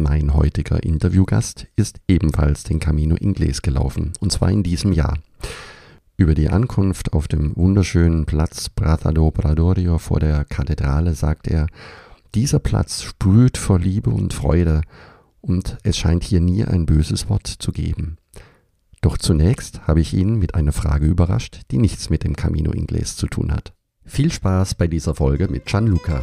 Mein heutiger Interviewgast ist ebenfalls den Camino Inglés gelaufen, und zwar in diesem Jahr. Über die Ankunft auf dem wunderschönen Platz Praça do Bradorio vor der Kathedrale sagt er, dieser Platz sprüht vor Liebe und Freude, und es scheint hier nie ein böses Wort zu geben. Doch zunächst habe ich ihn mit einer Frage überrascht, die nichts mit dem Camino Inglés zu tun hat. Viel Spaß bei dieser Folge mit Gianluca.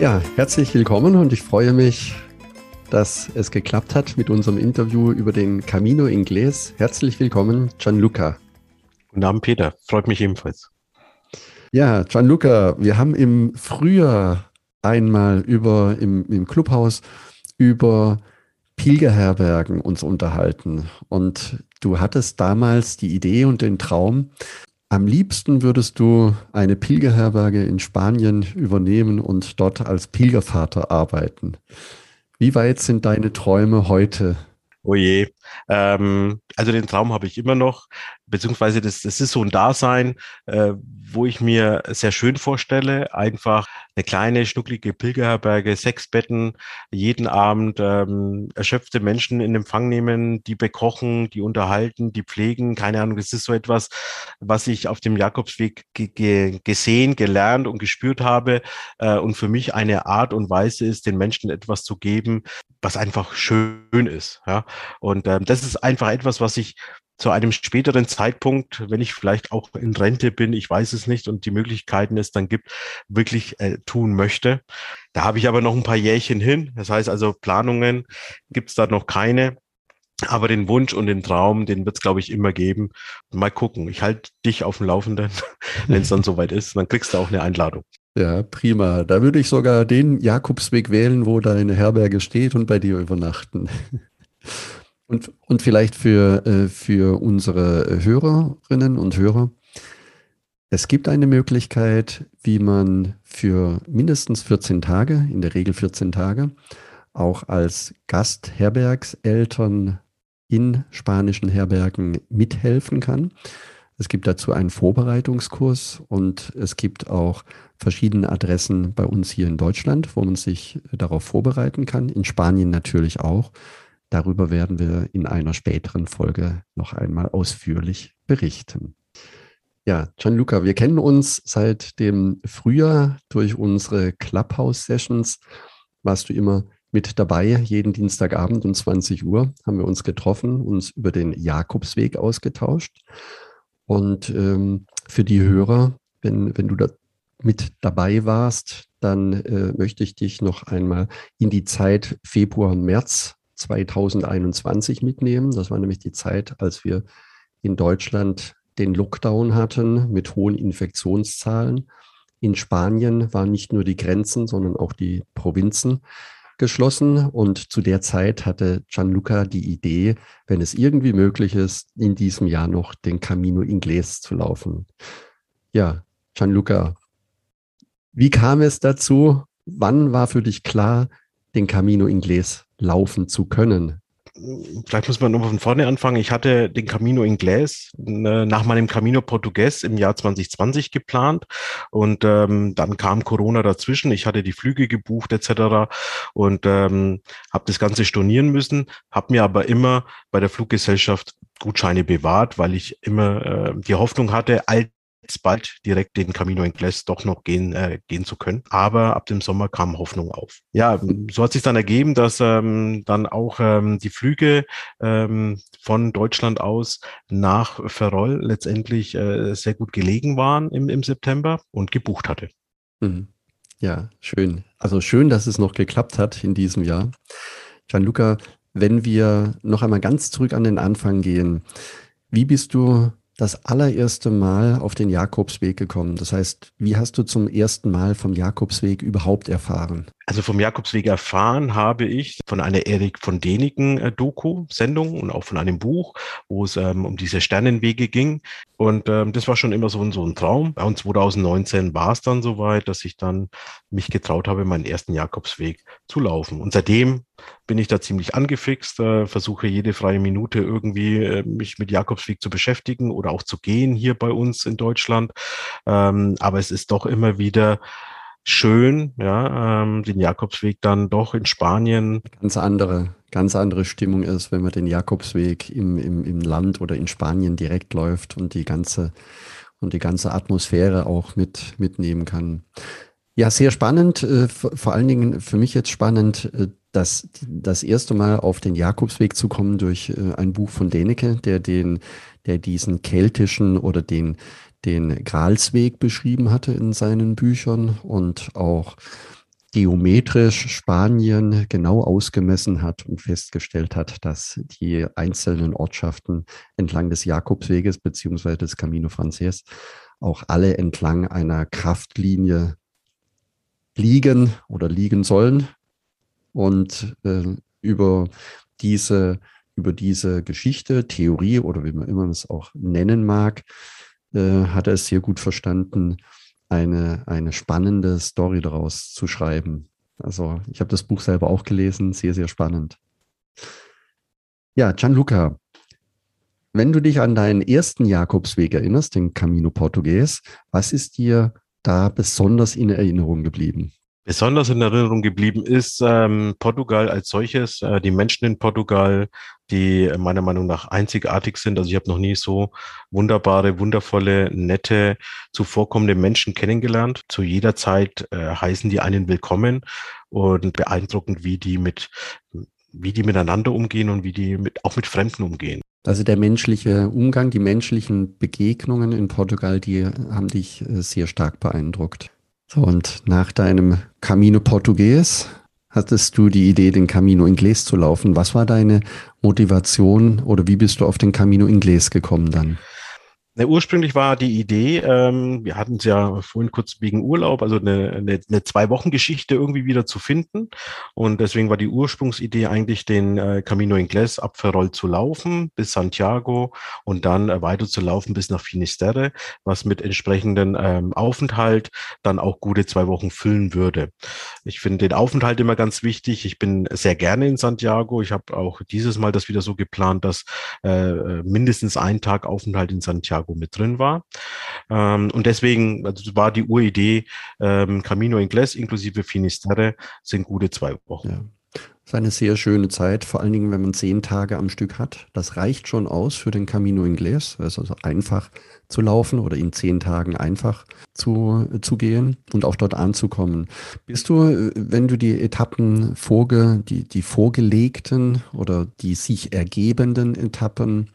Ja, herzlich willkommen und ich freue mich, dass es geklappt hat mit unserem Interview über den Camino Inglés. Herzlich willkommen, Gianluca. Guten Abend, Peter. Freut mich ebenfalls. Ja, Gianluca, wir haben im Frühjahr einmal über im, im Clubhaus über Pilgerherbergen uns unterhalten. Und du hattest damals die Idee und den Traum, am liebsten würdest du eine Pilgerherberge in Spanien übernehmen und dort als Pilgervater arbeiten. Wie weit sind deine Träume heute? Oh je. Ähm, also den Traum habe ich immer noch, beziehungsweise das, das ist so ein Dasein, äh, wo ich mir sehr schön vorstelle, einfach eine kleine, schnucklige Pilgerherberge, sechs Betten, jeden Abend ähm, erschöpfte Menschen in Empfang nehmen, die bekochen, die unterhalten, die pflegen, keine Ahnung, das ist so etwas, was ich auf dem Jakobsweg gesehen, gelernt und gespürt habe äh, und für mich eine Art und Weise ist, den Menschen etwas zu geben, was einfach schön ist. Ja? Und ähm, das ist einfach etwas, was ich zu einem späteren Zeitpunkt, wenn ich vielleicht auch in Rente bin, ich weiß es nicht und die Möglichkeiten es dann gibt, wirklich äh, tun möchte. Da habe ich aber noch ein paar Jährchen hin. Das heißt also, Planungen gibt es da noch keine. Aber den Wunsch und den Traum, den wird es, glaube ich, immer geben. Mal gucken. Ich halte dich auf dem Laufenden, wenn es dann soweit ist. Dann kriegst du auch eine Einladung. Ja, prima. Da würde ich sogar den Jakobsweg wählen, wo deine Herberge steht und bei dir übernachten. Und, und vielleicht für, äh, für unsere Hörerinnen und Hörer. Es gibt eine Möglichkeit, wie man für mindestens 14 Tage, in der Regel 14 Tage, auch als Gastherbergseltern in spanischen Herbergen mithelfen kann. Es gibt dazu einen Vorbereitungskurs und es gibt auch verschiedene Adressen bei uns hier in Deutschland, wo man sich darauf vorbereiten kann. In Spanien natürlich auch. Darüber werden wir in einer späteren Folge noch einmal ausführlich berichten. Ja, Gianluca, wir kennen uns seit dem Frühjahr durch unsere Clubhouse-Sessions. Warst du immer mit dabei. Jeden Dienstagabend um 20 Uhr haben wir uns getroffen, uns über den Jakobsweg ausgetauscht. Und ähm, für die Hörer, wenn, wenn du da mit dabei warst, dann äh, möchte ich dich noch einmal in die Zeit Februar und März 2021 mitnehmen. Das war nämlich die Zeit, als wir in Deutschland den Lockdown hatten mit hohen Infektionszahlen. In Spanien waren nicht nur die Grenzen, sondern auch die Provinzen geschlossen. Und zu der Zeit hatte Gianluca die Idee, wenn es irgendwie möglich ist, in diesem Jahr noch den Camino Inglés zu laufen. Ja, Gianluca, wie kam es dazu? Wann war für dich klar, den Camino Inglés laufen zu können? Vielleicht muss man nur von vorne anfangen. Ich hatte den Camino Inglés äh, nach meinem Camino Portugues im Jahr 2020 geplant und ähm, dann kam Corona dazwischen. Ich hatte die Flüge gebucht etc. und ähm, habe das Ganze stornieren müssen, habe mir aber immer bei der Fluggesellschaft Gutscheine bewahrt, weil ich immer äh, die Hoffnung hatte, all bald direkt den Camino Inglés doch noch gehen, äh, gehen zu können. Aber ab dem Sommer kam Hoffnung auf. Ja, so hat sich dann ergeben, dass ähm, dann auch ähm, die Flüge ähm, von Deutschland aus nach Ferrol letztendlich äh, sehr gut gelegen waren im, im September und gebucht hatte. Mhm. Ja, schön. Also schön, dass es noch geklappt hat in diesem Jahr. Gianluca, wenn wir noch einmal ganz zurück an den Anfang gehen, wie bist du das allererste Mal auf den Jakobsweg gekommen? Das heißt, wie hast du zum ersten Mal vom Jakobsweg überhaupt erfahren? Also vom Jakobsweg erfahren habe ich von einer Erik von Deniken äh, Doku-Sendung und auch von einem Buch, wo es ähm, um diese Sternenwege ging. Und ähm, das war schon immer so, so ein Traum. Und 2019 war es dann soweit, dass ich dann mich getraut habe, meinen ersten Jakobsweg zu laufen. Und seitdem bin ich da ziemlich angefixt, äh, versuche jede freie Minute irgendwie äh, mich mit Jakobsweg zu beschäftigen oder auch zu gehen hier bei uns in Deutschland. Ähm, aber es ist doch immer wieder schön, ja, ähm, den Jakobsweg dann doch in Spanien. Ganz andere, ganz andere Stimmung ist, wenn man den Jakobsweg im, im, im Land oder in Spanien direkt läuft und die ganze und die ganze Atmosphäre auch mit mitnehmen kann. Ja, sehr spannend. Äh, vor allen Dingen für mich jetzt spannend, äh, das, das erste Mal auf den Jakobsweg zu kommen durch äh, ein Buch von Denecke, der den, der diesen keltischen oder den, den Gralsweg beschrieben hatte in seinen Büchern und auch geometrisch Spanien genau ausgemessen hat und festgestellt hat, dass die einzelnen Ortschaften entlang des Jakobsweges beziehungsweise des Camino Frances auch alle entlang einer Kraftlinie liegen oder liegen sollen. Und äh, über diese, über diese Geschichte, Theorie oder wie man immer es auch nennen mag, äh, hat er es sehr gut verstanden, eine, eine spannende Story daraus zu schreiben. Also ich habe das Buch selber auch gelesen, sehr, sehr spannend. Ja, Gianluca, wenn du dich an deinen ersten Jakobsweg erinnerst, den Camino Portugues, was ist dir da besonders in Erinnerung geblieben? Besonders in Erinnerung geblieben ist ähm, Portugal als solches, äh, die Menschen in Portugal, die meiner Meinung nach einzigartig sind. Also ich habe noch nie so wunderbare, wundervolle, nette, zuvorkommende Menschen kennengelernt. Zu jeder Zeit äh, heißen die einen willkommen und beeindruckend, wie die mit wie die miteinander umgehen und wie die mit, auch mit Fremden umgehen. Also der menschliche Umgang, die menschlichen Begegnungen in Portugal, die haben dich äh, sehr stark beeindruckt. So, und nach deinem Camino Portugues hattest du die Idee, den Camino Inglés zu laufen. Was war deine Motivation oder wie bist du auf den Camino Inglés gekommen dann? Ne, ursprünglich war die Idee, ähm, wir hatten es ja vorhin kurz wegen Urlaub, also eine, eine, eine Zwei-Wochen-Geschichte irgendwie wieder zu finden. Und deswegen war die Ursprungsidee eigentlich, den äh, Camino Inglés ab zu laufen bis Santiago und dann äh, weiter zu laufen bis nach Finisterre, was mit entsprechenden ähm, Aufenthalt dann auch gute zwei Wochen füllen würde. Ich finde den Aufenthalt immer ganz wichtig. Ich bin sehr gerne in Santiago. Ich habe auch dieses Mal das wieder so geplant, dass äh, mindestens ein Tag Aufenthalt in Santiago Chicago mit drin war. Ähm, und deswegen also war die Uridee, ähm, Camino Inglés inklusive Finisterre sind gute zwei Wochen. Ja. Das ist eine sehr schöne Zeit, vor allen Dingen, wenn man zehn Tage am Stück hat. Das reicht schon aus für den Camino Inglés. Es ist also einfach zu laufen oder in zehn Tagen einfach zu, zu gehen und auch dort anzukommen. Bist du, wenn du die Etappen vorge, die, die vorgelegten oder die sich ergebenden Etappen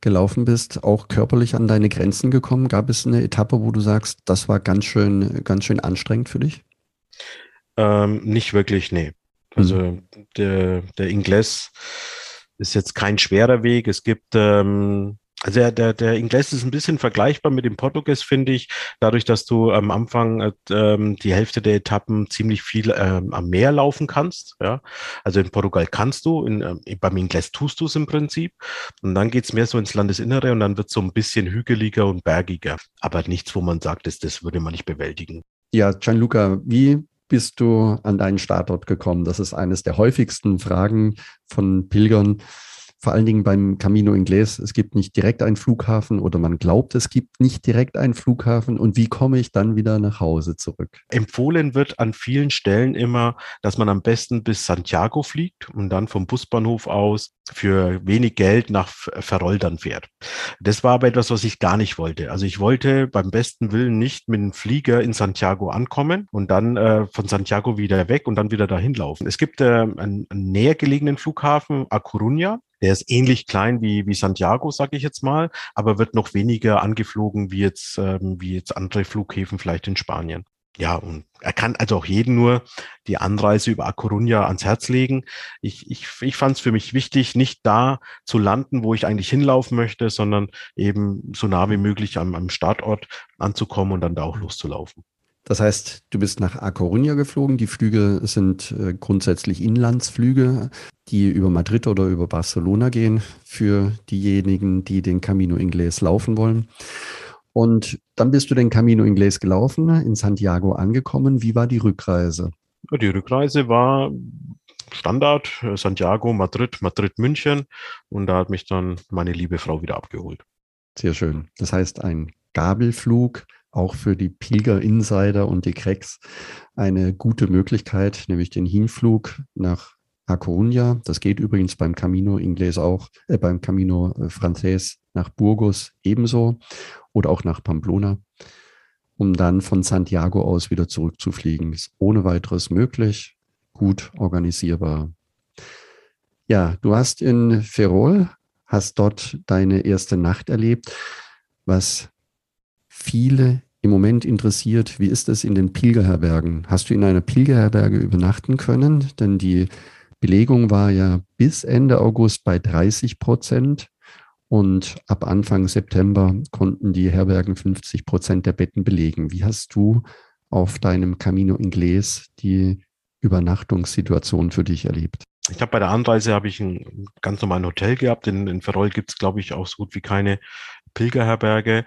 gelaufen bist, auch körperlich an deine Grenzen gekommen? Gab es eine Etappe, wo du sagst, das war ganz schön, ganz schön anstrengend für dich? Ähm, nicht wirklich, nee. Also mhm. der, der Ingles ist jetzt kein schwerer Weg. Es gibt ähm, also der, der, der Inglés ist ein bisschen vergleichbar mit dem Portugies, finde ich, dadurch, dass du am Anfang äh, ähm, die Hälfte der Etappen ziemlich viel ähm, am Meer laufen kannst. Ja? Also in Portugal kannst du, in, äh, beim Inglés tust du es im Prinzip. Und dann geht's mehr so ins Landesinnere und dann wird so ein bisschen hügeliger und bergiger. Aber nichts, wo man sagt, das, das würde man nicht bewältigen. Ja, Gianluca, wie bist du an deinen Startort gekommen? Das ist eines der häufigsten Fragen von Pilgern vor allen Dingen beim Camino Inglés, es gibt nicht direkt einen Flughafen oder man glaubt, es gibt nicht direkt einen Flughafen. Und wie komme ich dann wieder nach Hause zurück? Empfohlen wird an vielen Stellen immer, dass man am besten bis Santiago fliegt und dann vom Busbahnhof aus für wenig Geld nach Ferrol dann fährt. Das war aber etwas, was ich gar nicht wollte. Also ich wollte beim besten Willen nicht mit dem Flieger in Santiago ankommen und dann äh, von Santiago wieder weg und dann wieder dahin laufen. Es gibt äh, einen, einen näher gelegenen Flughafen, A Coruña, der ist ähnlich klein wie, wie Santiago, sage ich jetzt mal, aber wird noch weniger angeflogen wie jetzt, ähm, wie jetzt andere Flughäfen vielleicht in Spanien. ja, und er kann also auch jeden nur die Anreise über A Coruña ans Herz legen. Ich, ich, ich fand es für mich wichtig, nicht da zu landen, wo ich eigentlich hinlaufen möchte, sondern eben so nah wie möglich am, am Startort anzukommen und dann da auch loszulaufen. Das heißt, du bist nach A Coruña geflogen. Die Flüge sind äh, grundsätzlich Inlandsflüge, die über Madrid oder über Barcelona gehen, für diejenigen, die den Camino Inglés laufen wollen. Und dann bist du den Camino Inglés gelaufen, in Santiago angekommen. Wie war die Rückreise? Die Rückreise war Standard, äh, Santiago, Madrid, Madrid, München. Und da hat mich dann meine liebe Frau wieder abgeholt. Sehr schön. Das heißt, ein Gabelflug, auch für die Pilger-Insider und die Cracks, eine gute Möglichkeit, nämlich den Hinflug nach A Coruña. Das geht übrigens beim Camino Inglés auch, äh, beim Camino äh, Frances nach Burgos ebenso oder auch nach Pamplona, um dann von Santiago aus wieder zurückzufliegen. Ist ohne weiteres möglich, gut organisierbar. Ja, du hast in Ferrol, hast dort deine erste Nacht erlebt, was viele im Moment interessiert, wie ist es in den Pilgerherbergen? Hast du in einer Pilgerherberge übernachten können? Denn die Belegung war ja bis Ende August bei 30 Prozent. Und ab Anfang September konnten die Herbergen 50 Prozent der Betten belegen. Wie hast du auf deinem Camino Inglés die Übernachtungssituation für dich erlebt? Ich habe bei der Anreise habe ich ein ganz normales Hotel gehabt. In, in Ferrol gibt es, glaube ich, auch so gut wie keine Pilgerherberge.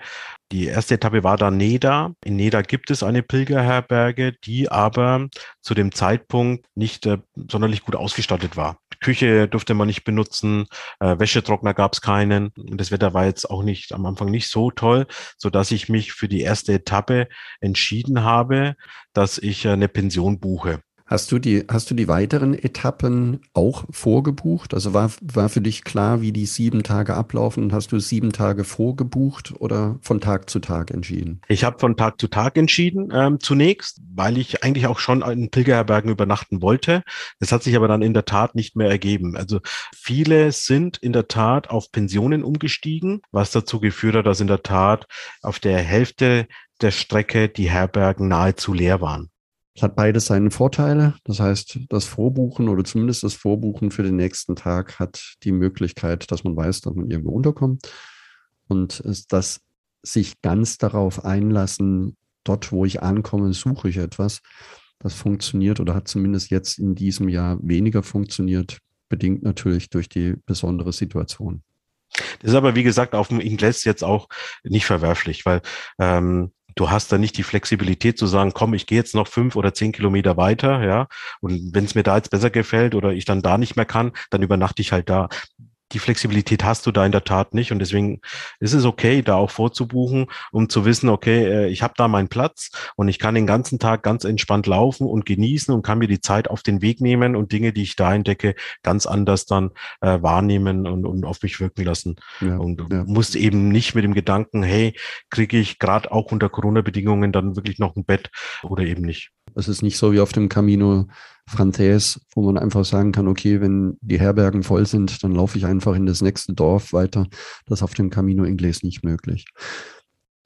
Die erste Etappe war dann Neda. In Neda gibt es eine Pilgerherberge, die aber zu dem Zeitpunkt nicht äh, sonderlich gut ausgestattet war. Küche durfte man nicht benutzen, äh, Wäschetrockner gab es keinen und das Wetter war jetzt auch nicht am Anfang nicht so toll, so dass ich mich für die erste Etappe entschieden habe, dass ich äh, eine Pension buche. Hast du die, hast du die weiteren Etappen auch vorgebucht? Also war, war für dich klar, wie die sieben Tage ablaufen? Hast du sieben Tage vorgebucht oder von Tag zu Tag entschieden? Ich habe von Tag zu Tag entschieden, ähm, zunächst, weil ich eigentlich auch schon in Pilgerherbergen übernachten wollte. Das hat sich aber dann in der Tat nicht mehr ergeben. Also viele sind in der Tat auf Pensionen umgestiegen, was dazu geführt hat, dass in der Tat auf der Hälfte der Strecke die Herbergen nahezu leer waren. Es hat beides seine Vorteile. Das heißt, das Vorbuchen oder zumindest das Vorbuchen für den nächsten Tag hat die Möglichkeit, dass man weiß, dass man irgendwo unterkommt. Und das sich ganz darauf einlassen, dort, wo ich ankomme, suche ich etwas. Das funktioniert oder hat zumindest jetzt in diesem Jahr weniger funktioniert, bedingt natürlich durch die besondere Situation. Das ist aber, wie gesagt, auf dem Inglés jetzt auch nicht verwerflich, weil ähm, du hast da nicht die Flexibilität zu sagen, komm, ich gehe jetzt noch fünf oder zehn Kilometer weiter, ja, und wenn es mir da jetzt besser gefällt oder ich dann da nicht mehr kann, dann übernachte ich halt da die Flexibilität hast du da in der Tat nicht. Und deswegen ist es okay, da auch vorzubuchen, um zu wissen, okay, äh, ich habe da meinen Platz und ich kann den ganzen Tag ganz entspannt laufen und genießen und kann mir die Zeit auf den Weg nehmen und Dinge, die ich da entdecke, ganz anders dann äh, wahrnehmen und, und auf mich wirken lassen. Ja, und ja. musst eben nicht mit dem Gedanken, hey, kriege ich gerade auch unter Corona-Bedingungen dann wirklich noch ein Bett oder eben nicht. Es ist nicht so wie auf dem Camino Frances, wo man einfach sagen kann, okay, wenn die Herbergen voll sind, dann laufe ich einfach in das nächste Dorf weiter. Das ist auf dem Camino Inglés nicht möglich.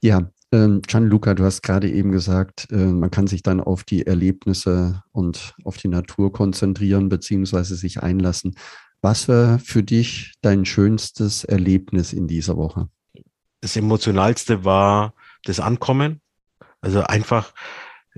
Ja, ähm, Gianluca, du hast gerade eben gesagt, äh, man kann sich dann auf die Erlebnisse und auf die Natur konzentrieren beziehungsweise sich einlassen. Was war für dich dein schönstes Erlebnis in dieser Woche? Das emotionalste war das Ankommen. Also einfach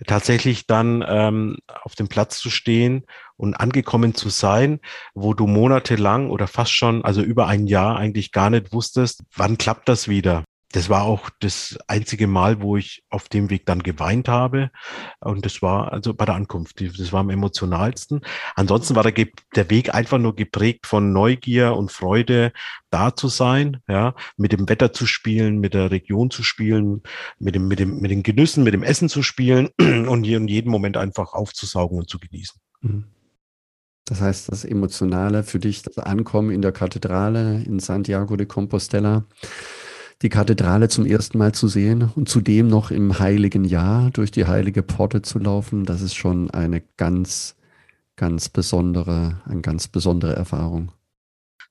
tatsächlich dann ähm, auf dem Platz zu stehen und angekommen zu sein, wo du monatelang oder fast schon, also über ein Jahr eigentlich gar nicht wusstest, wann klappt das wieder das war auch das einzige Mal, wo ich auf dem Weg dann geweint habe. Und das war also bei der Ankunft. Das war am emotionalsten. Ansonsten war der, der Weg einfach nur geprägt von Neugier und Freude, da zu sein, ja, mit dem Wetter zu spielen, mit der Region zu spielen, mit dem, mit dem, mit den Genüssen, mit dem Essen zu spielen und jeden Moment einfach aufzusaugen und zu genießen. Mhm. Das heißt, das Emotionale für dich, das Ankommen in der Kathedrale in Santiago de Compostela, die Kathedrale zum ersten Mal zu sehen und zudem noch im heiligen Jahr durch die heilige Pforte zu laufen, das ist schon eine ganz, ganz besondere, eine ganz besondere Erfahrung.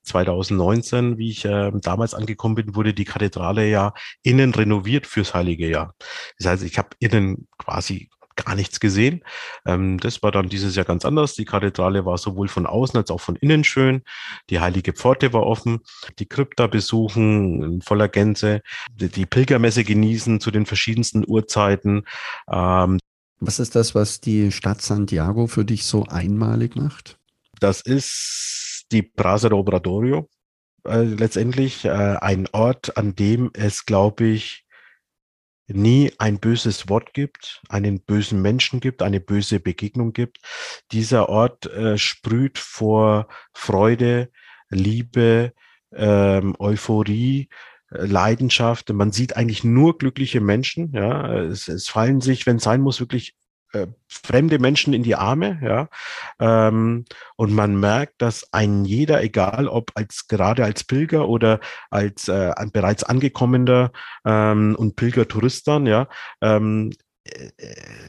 2019, wie ich äh, damals angekommen bin, wurde die Kathedrale ja innen renoviert fürs Heilige Jahr. Das heißt, ich habe innen quasi gar nichts gesehen. Ähm, das war dann dieses Jahr ganz anders. Die Kathedrale war sowohl von außen als auch von innen schön. Die heilige Pforte war offen. Die Krypta besuchen in voller Gänze. Die, die Pilgermesse genießen zu den verschiedensten Uhrzeiten. Ähm, was ist das, was die Stadt Santiago für dich so einmalig macht? Das ist die Praza de Obradorio. Äh, letztendlich äh, ein Ort, an dem es, glaube ich, nie ein böses Wort gibt, einen bösen Menschen gibt, eine böse Begegnung gibt. Dieser Ort äh, sprüht vor Freude, Liebe, ähm, Euphorie, äh, Leidenschaft. Man sieht eigentlich nur glückliche Menschen. Ja, es, es fallen sich, wenn es sein muss, wirklich äh, fremde Menschen in die Arme, ja. Ähm, und man merkt, dass ein jeder, egal ob als gerade als Pilger oder als äh, bereits angekommener ähm, und Pilgertourist dann, ja, ähm, äh,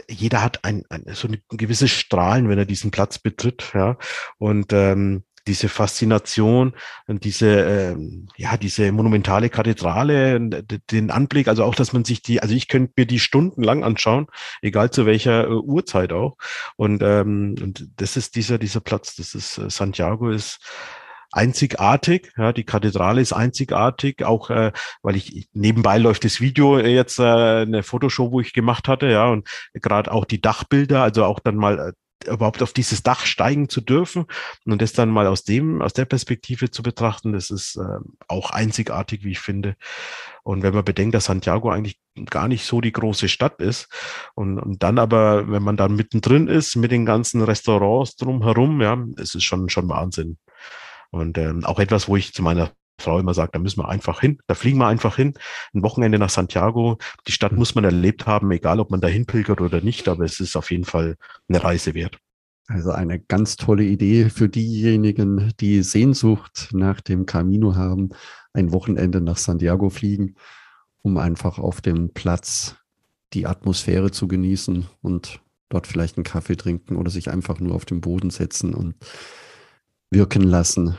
jeder hat ein, ein, so ein gewisses Strahlen, wenn er diesen Platz betritt, ja. Und ähm, diese Faszination diese, äh, ja, diese monumentale Kathedrale, den Anblick, also auch, dass man sich die, also ich könnte mir die stundenlang anschauen, egal zu welcher äh, Uhrzeit auch. Und, ähm, und das ist dieser, dieser Platz, das ist äh, Santiago ist einzigartig. Ja, die Kathedrale ist einzigartig, auch äh, weil ich nebenbei läuft das Video jetzt äh, eine Fotoshow, wo ich gemacht hatte, ja, und gerade auch die Dachbilder, also auch dann mal äh, überhaupt auf dieses Dach steigen zu dürfen und das dann mal aus dem, aus der Perspektive zu betrachten, das ist äh, auch einzigartig, wie ich finde. Und wenn man bedenkt, dass Santiago eigentlich gar nicht so die große Stadt ist und, und dann aber, wenn man dann mittendrin ist mit den ganzen Restaurants drumherum, ja, es ist schon, schon Wahnsinn. Und ähm, auch etwas, wo ich zu meiner Frau immer sagt, da müssen wir einfach hin, da fliegen wir einfach hin. Ein Wochenende nach Santiago. Die Stadt muss man erlebt haben, egal ob man dahin pilgert oder nicht, aber es ist auf jeden Fall eine Reise wert. Also eine ganz tolle Idee für diejenigen, die Sehnsucht nach dem Camino haben, ein Wochenende nach Santiago fliegen, um einfach auf dem Platz die Atmosphäre zu genießen und dort vielleicht einen Kaffee trinken oder sich einfach nur auf den Boden setzen und wirken lassen,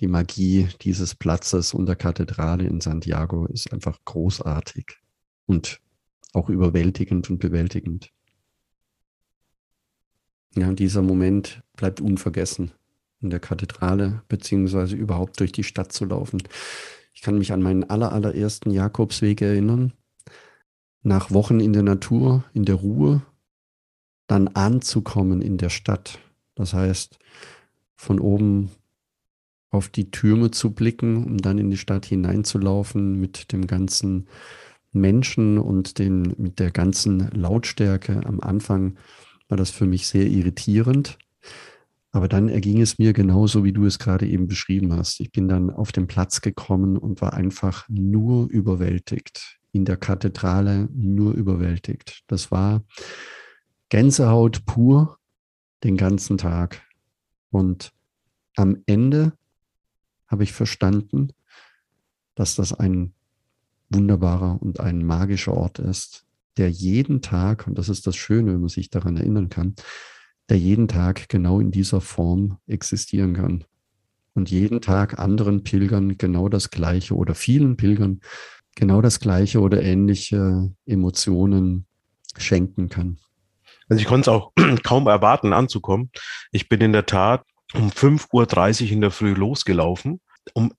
die Magie dieses Platzes und der Kathedrale in Santiago ist einfach großartig und auch überwältigend und bewältigend. Ja, dieser Moment bleibt unvergessen, in der Kathedrale beziehungsweise überhaupt durch die Stadt zu laufen. Ich kann mich an meinen aller, allerersten Jakobsweg erinnern. Nach Wochen in der Natur, in der Ruhe, dann anzukommen in der Stadt. Das heißt, von oben auf die Türme zu blicken, um dann in die Stadt hineinzulaufen mit dem ganzen Menschen und den, mit der ganzen Lautstärke. Am Anfang war das für mich sehr irritierend. Aber dann erging es mir genauso, wie du es gerade eben beschrieben hast. Ich bin dann auf den Platz gekommen und war einfach nur überwältigt. In der Kathedrale nur überwältigt. Das war Gänsehaut pur den ganzen Tag. Und am Ende habe ich verstanden, dass das ein wunderbarer und ein magischer Ort ist, der jeden Tag, und das ist das Schöne, wenn man sich daran erinnern kann, der jeden Tag genau in dieser Form existieren kann. Und jeden Tag anderen Pilgern genau das Gleiche oder vielen Pilgern genau das Gleiche oder ähnliche Emotionen schenken kann. Also ich konnte es auch kaum erwarten, anzukommen. Ich bin in der Tat um 5.30 Uhr in der Früh losgelaufen, um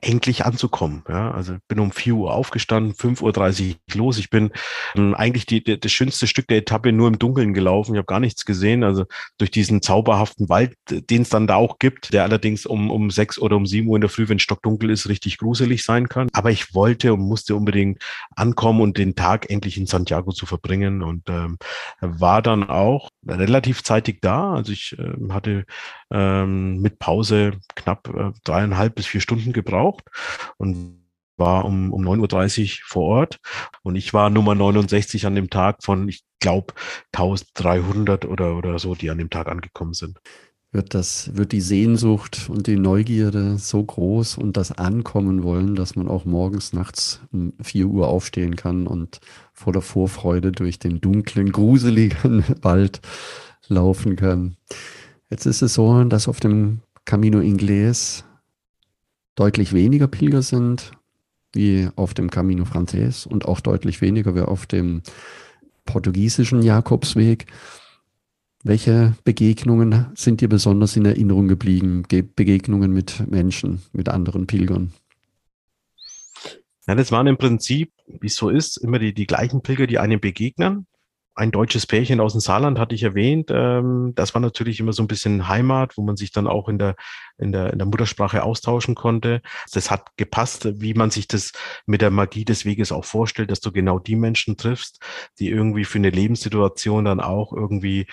endlich anzukommen. Ja, also bin um 4 Uhr aufgestanden, 5.30 Uhr los. Ich bin ähm, eigentlich die, die, das schönste Stück der Etappe nur im Dunkeln gelaufen. Ich habe gar nichts gesehen. Also durch diesen zauberhaften Wald, den es dann da auch gibt, der allerdings um, um 6 oder um 7 Uhr in der Früh, wenn stockdunkel ist, richtig gruselig sein kann. Aber ich wollte und musste unbedingt ankommen und den Tag endlich in Santiago zu verbringen und ähm, war dann auch relativ zeitig da. Also ich äh, hatte ähm, mit Pause knapp äh, dreieinhalb bis vier Stunden gebraucht und war um, um 9.30 Uhr vor Ort und ich war Nummer 69 an dem Tag von, ich glaube, 1300 oder, oder so, die an dem Tag angekommen sind. Wird, das, wird die Sehnsucht und die Neugierde so groß und das Ankommen wollen, dass man auch morgens, nachts um 4 Uhr aufstehen kann und vor der Vorfreude durch den dunklen, gruseligen Wald laufen kann. Jetzt ist es so, dass auf dem Camino Inglés deutlich weniger Pilger sind wie auf dem Camino Frances und auch deutlich weniger wie auf dem portugiesischen Jakobsweg. Welche Begegnungen sind dir besonders in Erinnerung geblieben? Begegnungen mit Menschen, mit anderen Pilgern? Ja, das waren im Prinzip, wie es so ist, immer die, die gleichen Pilger, die einem begegnen. Ein deutsches Pärchen aus dem Saarland hatte ich erwähnt. Ähm, das war natürlich immer so ein bisschen Heimat, wo man sich dann auch in der, in der, in der Muttersprache austauschen konnte. Das hat gepasst, wie man sich das mit der Magie des Weges auch vorstellt, dass du genau die Menschen triffst, die irgendwie für eine Lebenssituation dann auch irgendwie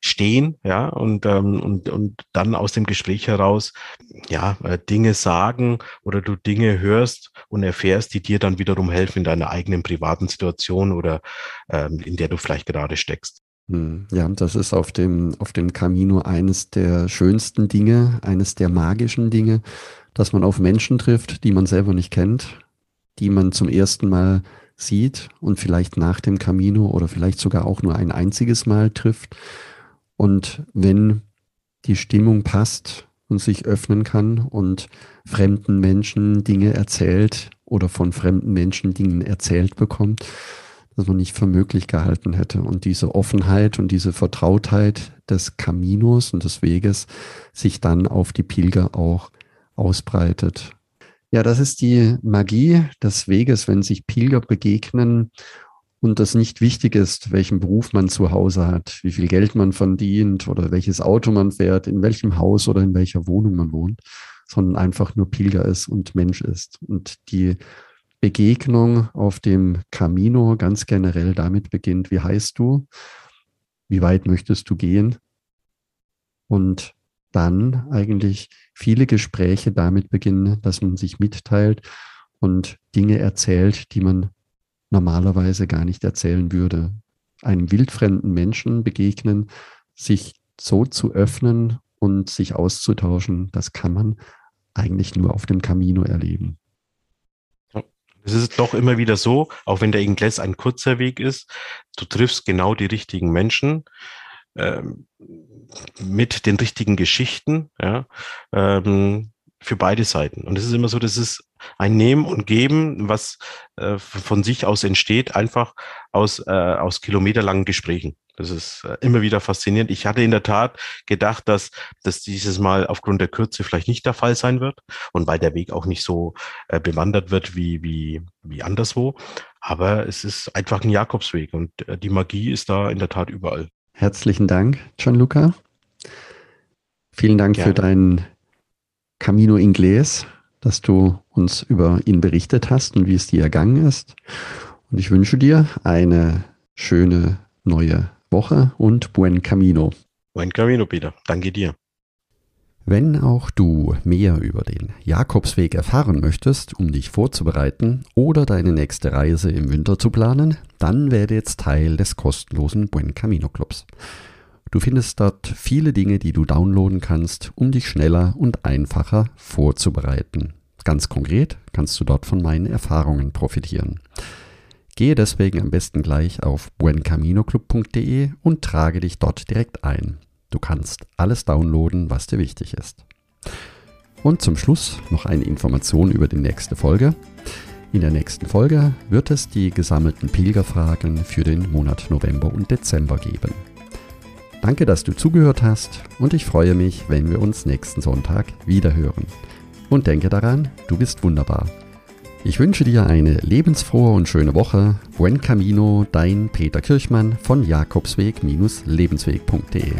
stehen, ja, und, ähm, und, und dann aus dem Gespräch heraus, ja, äh, Dinge sagen oder du Dinge hörst und erfährst, die dir dann wiederum helfen in deiner eigenen privaten Situation oder ähm, in der du vielleicht gerade steckst. Hm, ja, das ist auf dem, auf dem Camino eines der schönsten Dinge, eines der magischen Dinge, dass man auf Menschen trifft, die man selber nicht kennt, die man zum ersten Mal sieht und vielleicht nach dem Camino oder vielleicht sogar auch nur ein einziges Mal trifft und wenn die Stimmung passt und sich öffnen kann und fremden Menschen Dinge erzählt oder von fremden Menschen Dinge erzählt bekommt, dass man nicht für möglich gehalten hätte. Und diese Offenheit und diese Vertrautheit des Caminos und des Weges sich dann auf die Pilger auch ausbreitet. Ja, das ist die Magie des Weges, wenn sich Pilger begegnen und das nicht wichtig ist, welchen Beruf man zu Hause hat, wie viel Geld man verdient oder welches Auto man fährt, in welchem Haus oder in welcher Wohnung man wohnt, sondern einfach nur Pilger ist und Mensch ist. Und die Begegnung auf dem Camino ganz generell damit beginnt, wie heißt du? Wie weit möchtest du gehen? Und dann eigentlich viele Gespräche damit beginnen, dass man sich mitteilt und Dinge erzählt, die man normalerweise gar nicht erzählen würde. Einem wildfremden Menschen begegnen, sich so zu öffnen und sich auszutauschen, das kann man eigentlich nur auf dem Camino erleben. Es ist doch immer wieder so, auch wenn der Ingles ein kurzer Weg ist, du triffst genau die richtigen Menschen ähm, mit den richtigen Geschichten, ja, ähm, für beide Seiten. Und es ist immer so, das ist ein Nehmen und Geben, was äh, von sich aus entsteht, einfach aus, äh, aus kilometerlangen Gesprächen. Das ist äh, immer wieder faszinierend. Ich hatte in der Tat gedacht, dass, dass dieses Mal aufgrund der Kürze vielleicht nicht der Fall sein wird und weil der Weg auch nicht so äh, bewandert wird wie, wie, wie anderswo. Aber es ist einfach ein Jakobsweg und äh, die Magie ist da in der Tat überall. Herzlichen Dank, Gianluca. Vielen Dank Gerne. für deinen Camino Inglés, dass du uns über ihn berichtet hast und wie es dir ergangen ist. Und ich wünsche dir eine schöne neue Woche und buen Camino. Buen Camino, Peter. Danke dir. Wenn auch du mehr über den Jakobsweg erfahren möchtest, um dich vorzubereiten oder deine nächste Reise im Winter zu planen, dann werde jetzt Teil des kostenlosen Buen Camino Clubs. Du findest dort viele Dinge, die du downloaden kannst, um dich schneller und einfacher vorzubereiten. Ganz konkret kannst du dort von meinen Erfahrungen profitieren. Gehe deswegen am besten gleich auf buencaminoclub.de und trage dich dort direkt ein. Du kannst alles downloaden, was dir wichtig ist. Und zum Schluss noch eine Information über die nächste Folge. In der nächsten Folge wird es die gesammelten Pilgerfragen für den Monat November und Dezember geben. Danke, dass du zugehört hast und ich freue mich, wenn wir uns nächsten Sonntag wiederhören. Und denke daran, du bist wunderbar. Ich wünsche dir eine lebensfrohe und schöne Woche. Buen Camino, dein Peter Kirchmann von Jakobsweg-lebensweg.de.